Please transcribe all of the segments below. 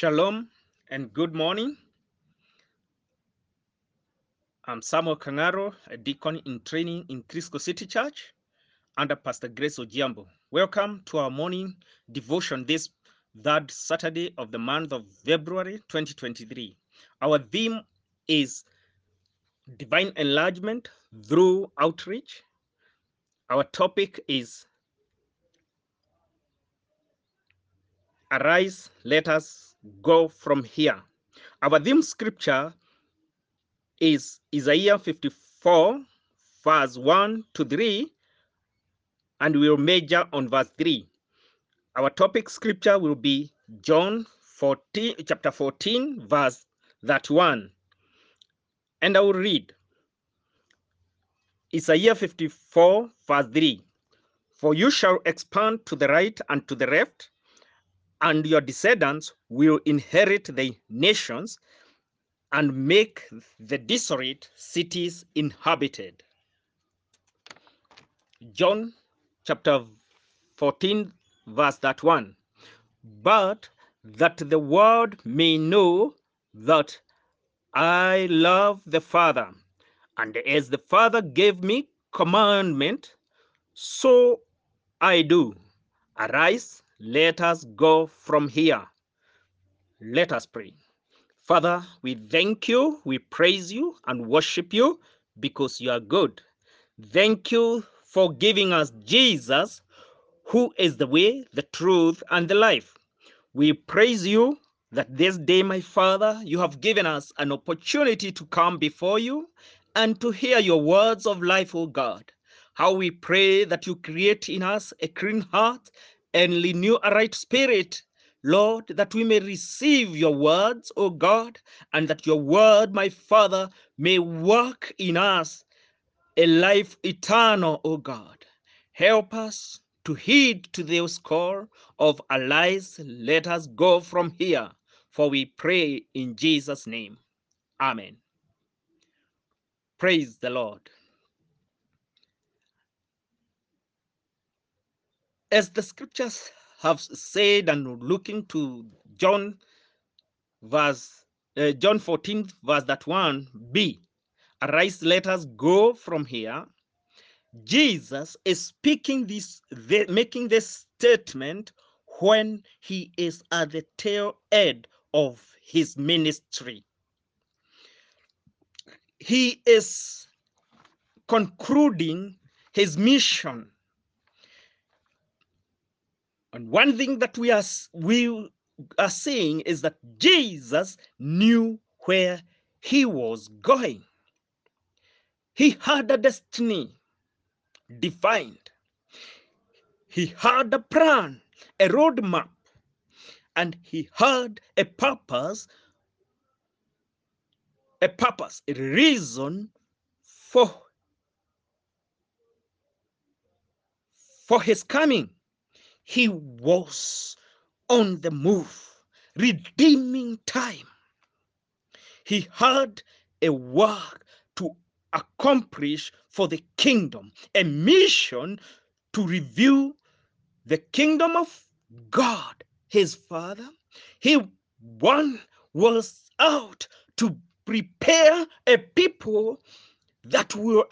Shalom and good morning. I'm Samuel Kangaro, a deacon in training in Crisco City Church under Pastor Grace Ojiambo. Welcome to our morning devotion this third Saturday of the month of February 2023. Our theme is divine enlargement through outreach. Our topic is arise, let us go from here. Our theme scripture is Isaiah 54, verse 1 to 3, and we'll major on verse 3. Our topic scripture will be John 14, chapter 14, verse 31. And I will read Isaiah 54, verse 3. For you shall expand to the right and to the left, and your descendants will inherit the nations and make the desolate cities inhabited. John chapter 14, verse that one. But that the world may know that I love the Father, and as the Father gave me commandment, so I do. Arise, let us go from here. Let us pray. Father, we thank you, we praise you, and worship you because you are good. Thank you for giving us Jesus, who is the way, the truth, and the life. We praise you that this day, my Father, you have given us an opportunity to come before you and to hear your words of life, O God. How we pray that you create in us a clean heart and renew a right spirit Lord, that we may receive your words, O God, and that your word, my Father, may work in us a life eternal, O God. Help us to heed to this call of arise, let us go from here, for we pray in Jesus' name. Amen. Praise the Lord. As the scriptures have said, and looking to John verse uh, John 14 verse that 1 b arise let us go from here. Jesus is speaking this the, making this statement when he is at the tail end of his ministry. He is concluding his mission and one thing that we are we are saying is that Jesus knew where he was going. He had a destiny defined. He had a plan, a roadmap, and he had a purpose, a purpose, a reason for for his coming. He was on the move, redeeming time. He had a work to accomplish for the kingdom, a mission to reveal the kingdom of God, his Father. He one was out to prepare a people that will,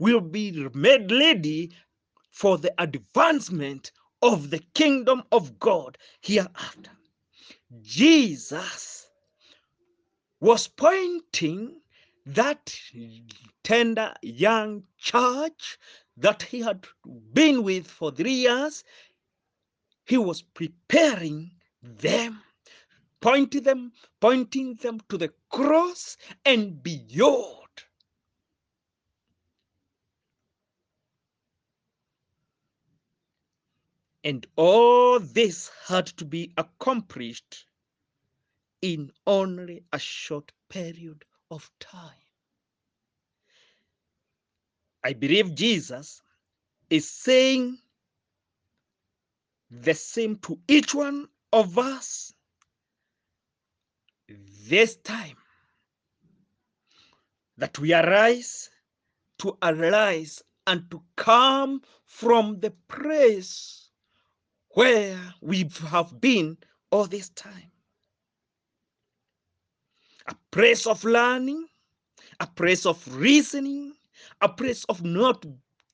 will be made ready for the advancement of the kingdom of God hereafter. Jesus was pointing that tender young church that he had been with for three years. He was preparing them, pointing them, pointing them to the cross and beyond. And all this had to be accomplished in only a short period of time. I believe Jesus is saying the same to each one of us this time that we arise to arise and to come from the place where we have been all this time. a place of learning, a place of reasoning, a place of not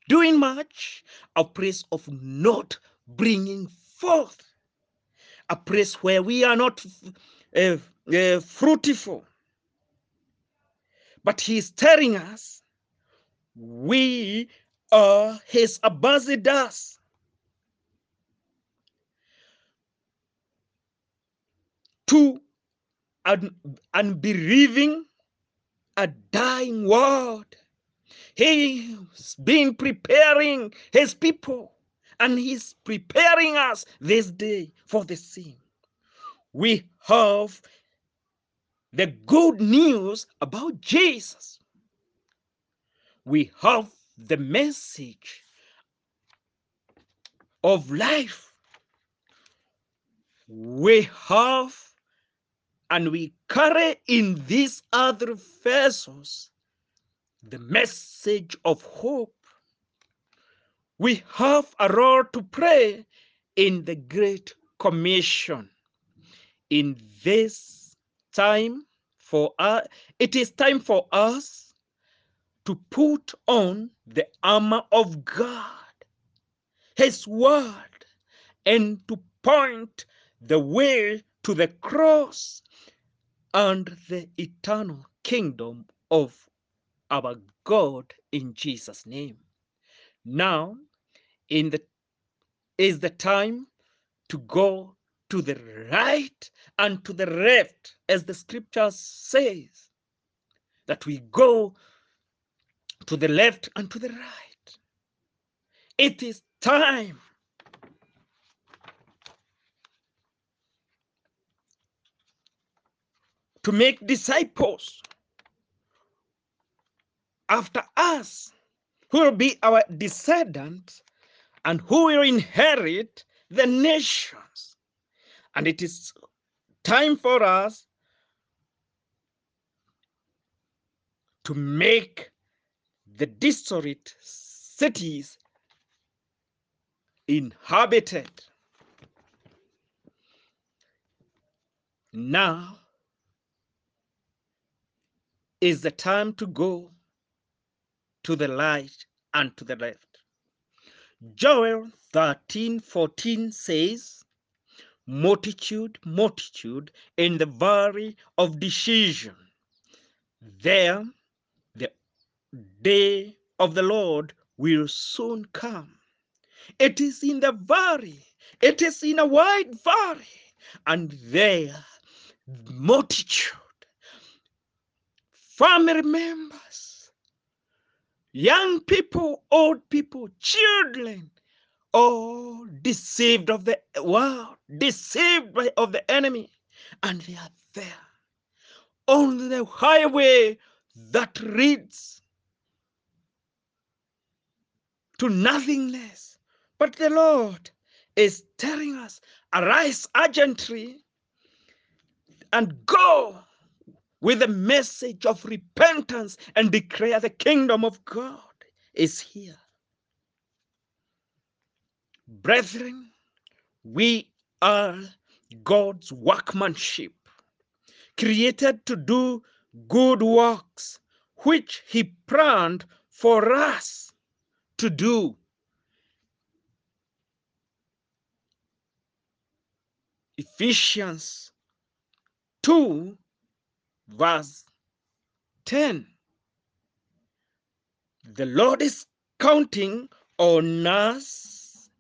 doing much, a place of not bringing forth, a place where we are not uh, uh, fruitful. But He is telling us we are His ambassadors. To an unbelieving, a dying world. He's been preparing his people and he's preparing us this day for the same. We have the good news about Jesus. We have the message of life. We have and we carry in these other vessels the message of hope. We have a role to play in the Great Commission. In this time for us, it is time for us to put on the armor of God, His Word, and to point the way to the cross and the eternal kingdom of our God in Jesus' name. Now, in the is the time to go to the right and to the left, as the scripture says, that we go to the left and to the right. It is time to make disciples after us who will be our descendants and who will inherit the nations. And it is time for us to make the desolate cities inhabited. Now is the time to go to the light and to the left. Joel 13 14 says, Multitude, multitude in the valley of decision. There, the day of the Lord will soon come. It is in the valley, it is in a wide valley, and there, multitude family members, young people, old people, children, all deceived of the world, deceived by, of the enemy, and they are there on the highway that leads to nothingness. But the Lord is telling us, arise urgently and go with the message of repentance and declare the kingdom of God is here. Brethren, we are God's workmanship, created to do good works, which He planned for us to do. Ephesians 2 verse 10. The Lord is counting on us,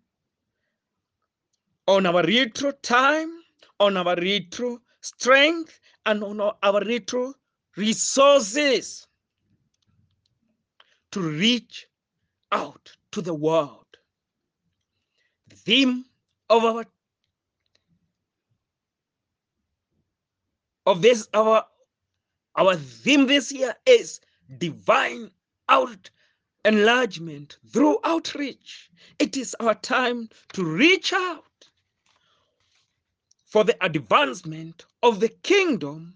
on our retro time, on our retro strength, and on our retro resources to reach out to the world. The theme of our of this our our theme this year is divine out enlargement through outreach. It is our time to reach out for the advancement of the kingdom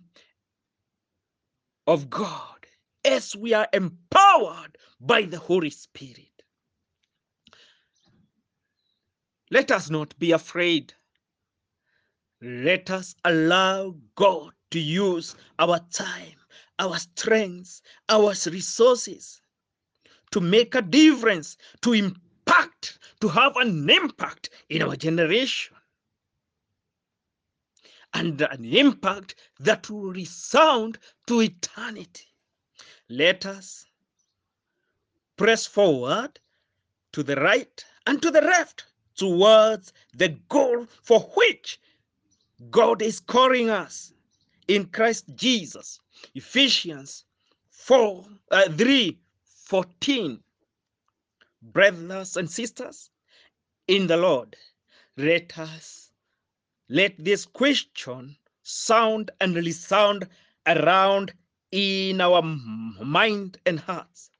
of God as we are empowered by the Holy Spirit. Let us not be afraid. Let us allow God to use our time, our strengths, our resources to make a difference, to impact, to have an impact in our generation. And an impact that will resound to eternity. Let us press forward to the right and to the left towards the goal for which God is calling us in Christ Jesus. Ephesians 4 uh, 3 14. Brothers and sisters in the Lord, let us let this question sound and resound around in our mind and hearts.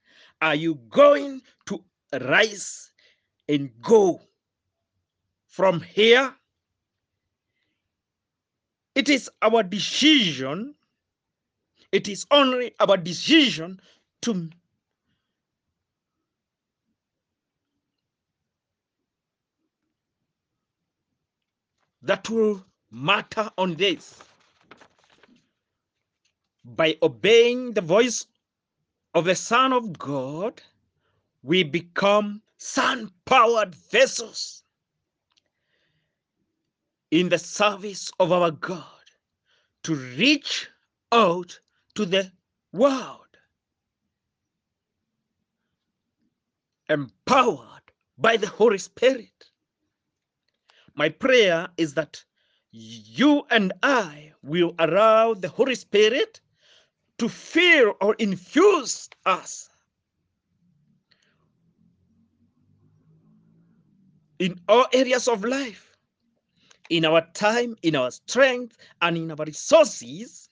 Are you going to rise and go from here? It is our decision, it is only our decision to that will matter on this. By obeying the voice of the Son of God, we become sun powered vessels in the service of our God to reach out to the world, empowered by the Holy Spirit. My prayer is that you and I will allow the Holy Spirit to fill or infuse us in all areas of life, in our time, in our strength, and in our resources,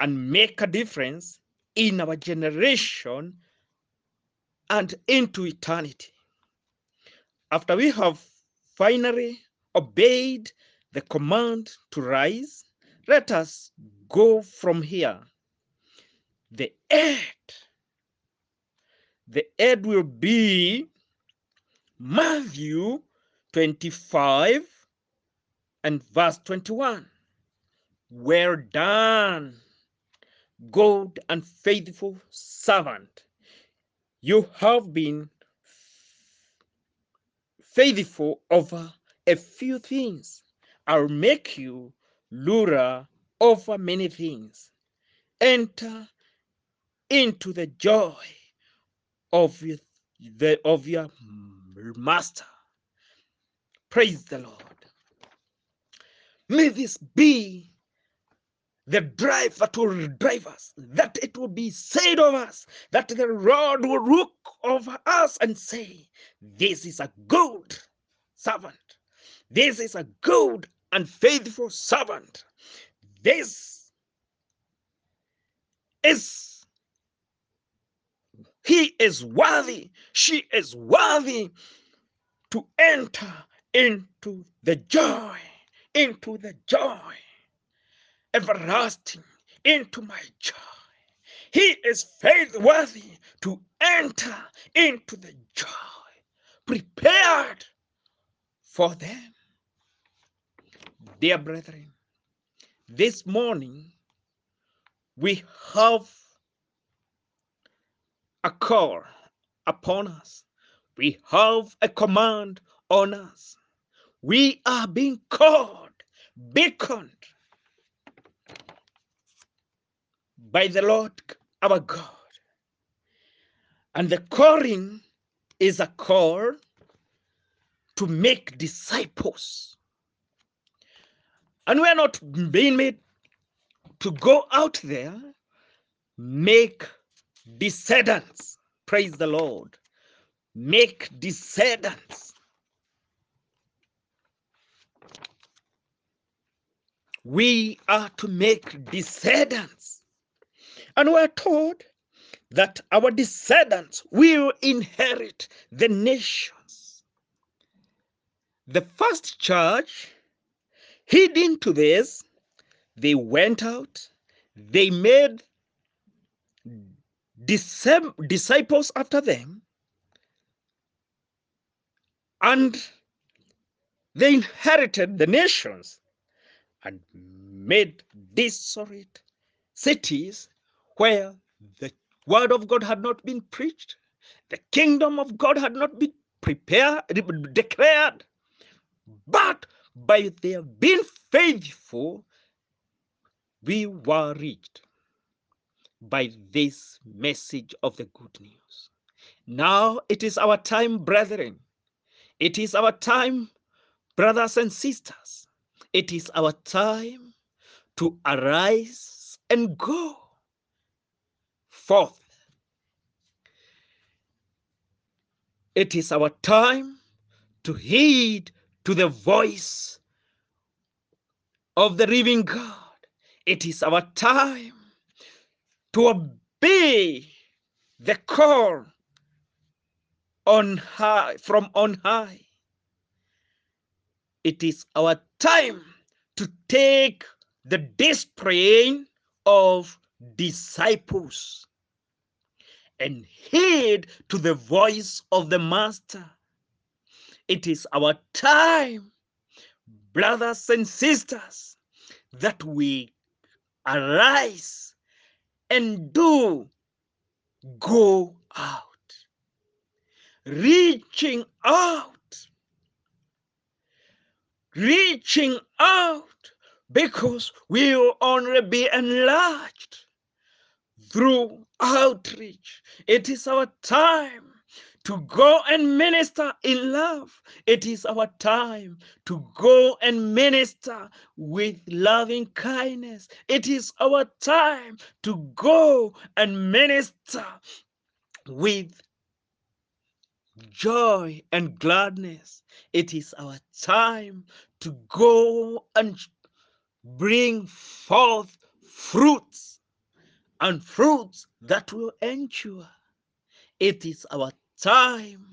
and make a difference in our generation and into eternity. After we have finally obeyed the command to rise, let us go from here. The end, the end will be Matthew 25 and verse 21. Well done, good and faithful servant. You have been faithful over a few things. I'll make you ruler over many things. Enter into the joy of the, of your master. Praise the Lord. May this be the drive that will drive us, that it will be said of us, that the Lord will look over us and say, This is a good servant. This is a good and faithful servant. This is, he is worthy, she is worthy to enter into the joy, into the joy everlasting into my joy. He is faith worthy to enter into the joy prepared for them. Dear brethren, this morning we have a call upon us. We have a command on us. We are being called, beckoned by the Lord our God. And the calling is a call to make disciples. And we are not being made to go out there, make descendants. Praise the Lord. Make descendants. We are to make descendants. And we're told that our descendants will inherit the nations. The first church, hidden to this, they went out, they made disciples after them, and they inherited the nations. and made desolate cities where the word of God had not been preached, the kingdom of God had not been prepared, declared, but by their being faithful, we were reached by this message of the good news. Now it is our time, brethren. It is our time, brothers and sisters. It is our time to arise and go forth. It is our time to heed to the voice of the living God. It is our time to obey the call on high from on high. It is our time to take the discipline of disciples and heed to the voice of the master. It is our time, brothers and sisters, that we arise and do go out, reaching out, reaching out, because we will only be enlarged through outreach. It is our time to go and minister in love. It is our time to go and minister with loving kindness. It is our time to go and minister with joy and gladness. It is our time to go and bring forth fruits and fruits that will endure. It is our time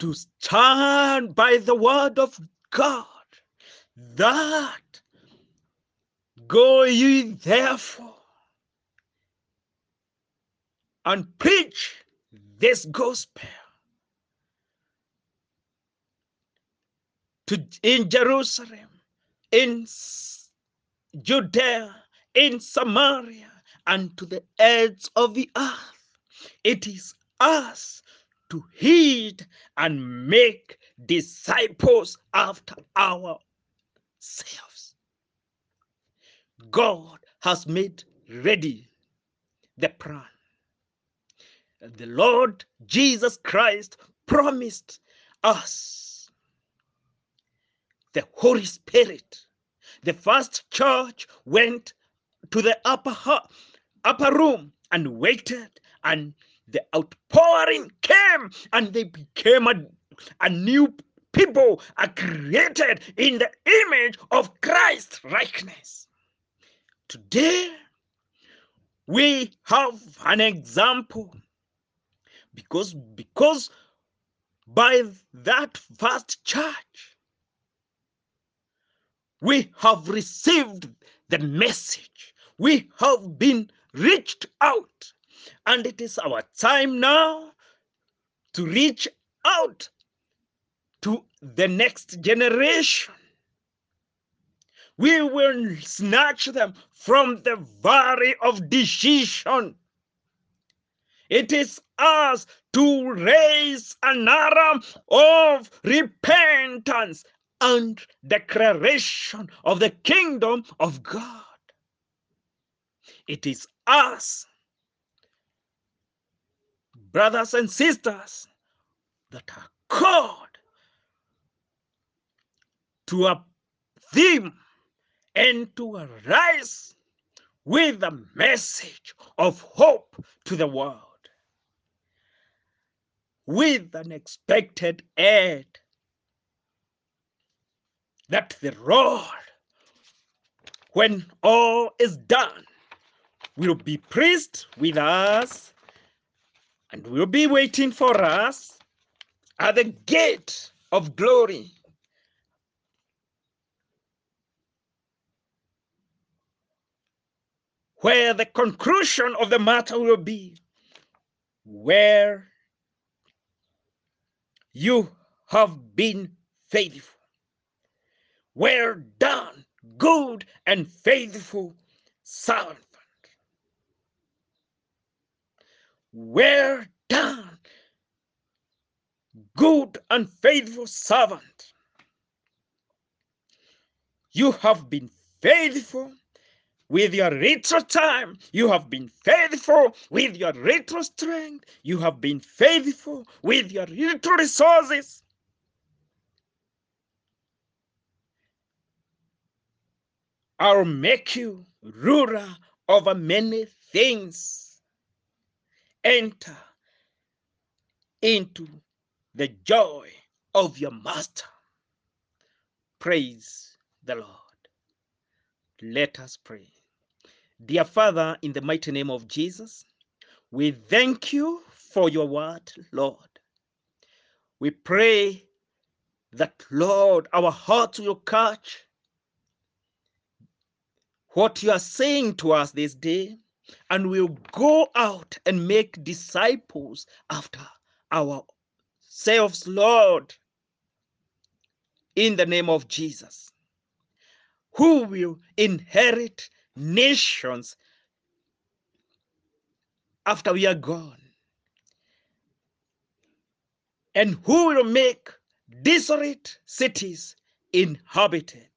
to stand by the word of God that go ye therefore and preach this gospel to in Jerusalem, in Judea, in Samaria, and to the ends of the earth. It is us to heed and make disciples after ourselves. God has made ready the plan. The Lord Jesus Christ promised us the Holy Spirit. The first church went to the upper upper room and waited and the outpouring came and they became a, a new people are created in the image of Christ likeness. Today, we have an example. Because because by that first church we have received the message. We have been reached out and it is our time now to reach out to the next generation. We will snatch them from the valley of decision. It is us to raise an arm of repentance and declaration of the kingdom of God. It is us brothers and sisters that are called to a theme and to arise with a message of hope to the world with an expected end that the Lord, when all is done, will be pleased with us and will be waiting for us at the gate of glory. Where the conclusion of the matter will be, where you have been faithful, Well done, good and faithful servant. Well done, good and faithful servant. You have been faithful with your little time. You have been faithful with your little strength. You have been faithful with your little resources. I'll make you ruler over many things. Enter into the joy of your master. Praise the Lord. Let us pray. Dear Father, in the mighty name of Jesus, we thank you for your word, Lord. We pray that, Lord, our hearts will catch what you are saying to us this day, and we'll go out and make disciples after ourselves, Lord, in the name of Jesus, who will inherit nations after we are gone, and who will make desolate cities inhabited.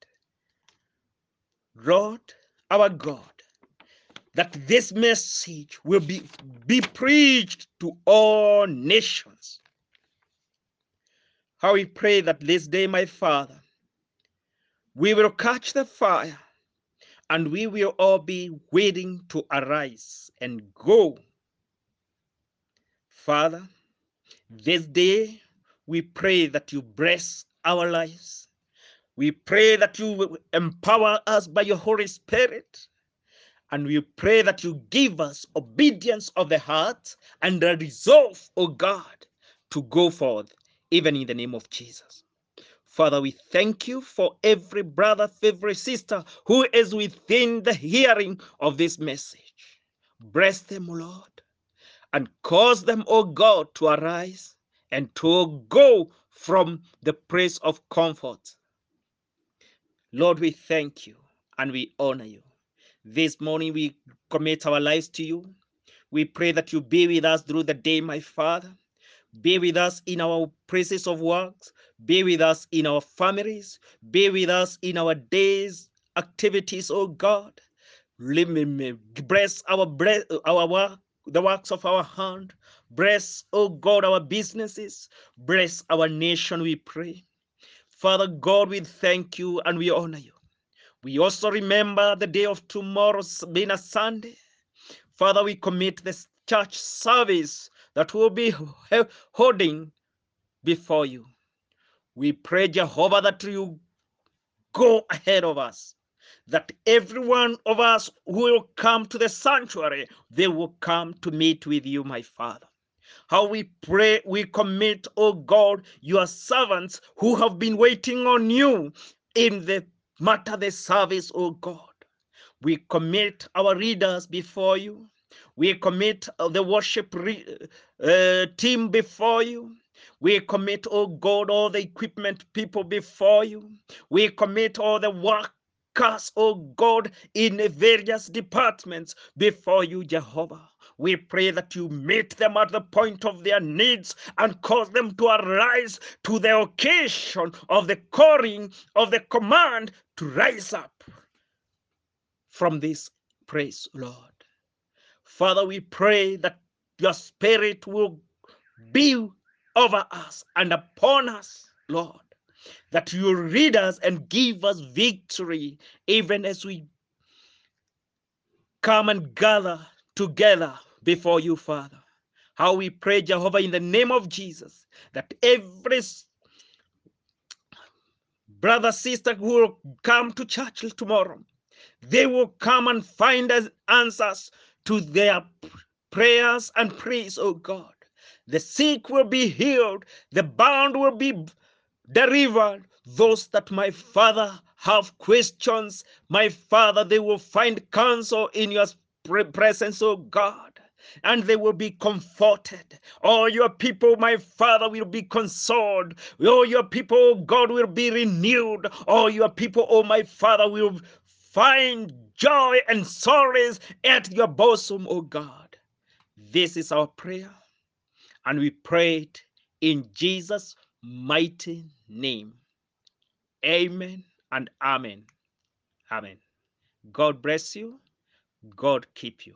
Lord, our God, that this message will be, be preached to all nations. How we pray that this day, my Father, we will catch the fire and we will all be waiting to arise and go. Father, this day we pray that you bless our lives we pray that you empower us by your Holy Spirit. And we pray that you give us obedience of the heart and a resolve, O God, to go forth, even in the name of Jesus. Father, we thank you for every brother, every sister who is within the hearing of this message. Bless them, O Lord, and cause them, O God, to arise and to go from the place of comfort Lord, we thank you and we honor you. This morning we commit our lives to you. We pray that you be with us through the day, my Father. Be with us in our places of works. Be with us in our families. Be with us in our days, activities, oh God. Bless our our work, the works of our hand. Bless, oh God, our businesses. Bless our nation, we pray. Father God, we thank you and we honor you. We also remember the day of tomorrow being a Sunday. Father, we commit this church service that we will be holding before you. We pray, Jehovah, that you go ahead of us, that every one of us who will come to the sanctuary, they will come to meet with you, my Father. How we pray, we commit, oh God, your servants who have been waiting on you in the matter the service, O God. We commit our readers before you. We commit uh, the worship uh, team before you. We commit, oh God, all the equipment people before you. We commit all the workers, oh God, in various departments before you, Jehovah. We pray that you meet them at the point of their needs and cause them to arise to the occasion of the calling of the command to rise up from this praise, Lord. Father, we pray that your spirit will be over us and upon us, Lord, that you lead us and give us victory even as we come and gather together before you, Father. How we pray, Jehovah, in the name of Jesus, that every brother, sister who will come to church tomorrow, they will come and find answers to their prayers and praise, oh God. The sick will be healed, the bound will be delivered. Those that my Father have questions, my Father, they will find counsel in your presence, oh God. And they will be comforted. All your people, my Father, will be consoled. All your people, oh God, will be renewed. All your people, oh my Father, will find joy and solace at your bosom, oh God. This is our prayer, and we pray it in Jesus' mighty name. Amen and amen. Amen. God bless you. God keep you.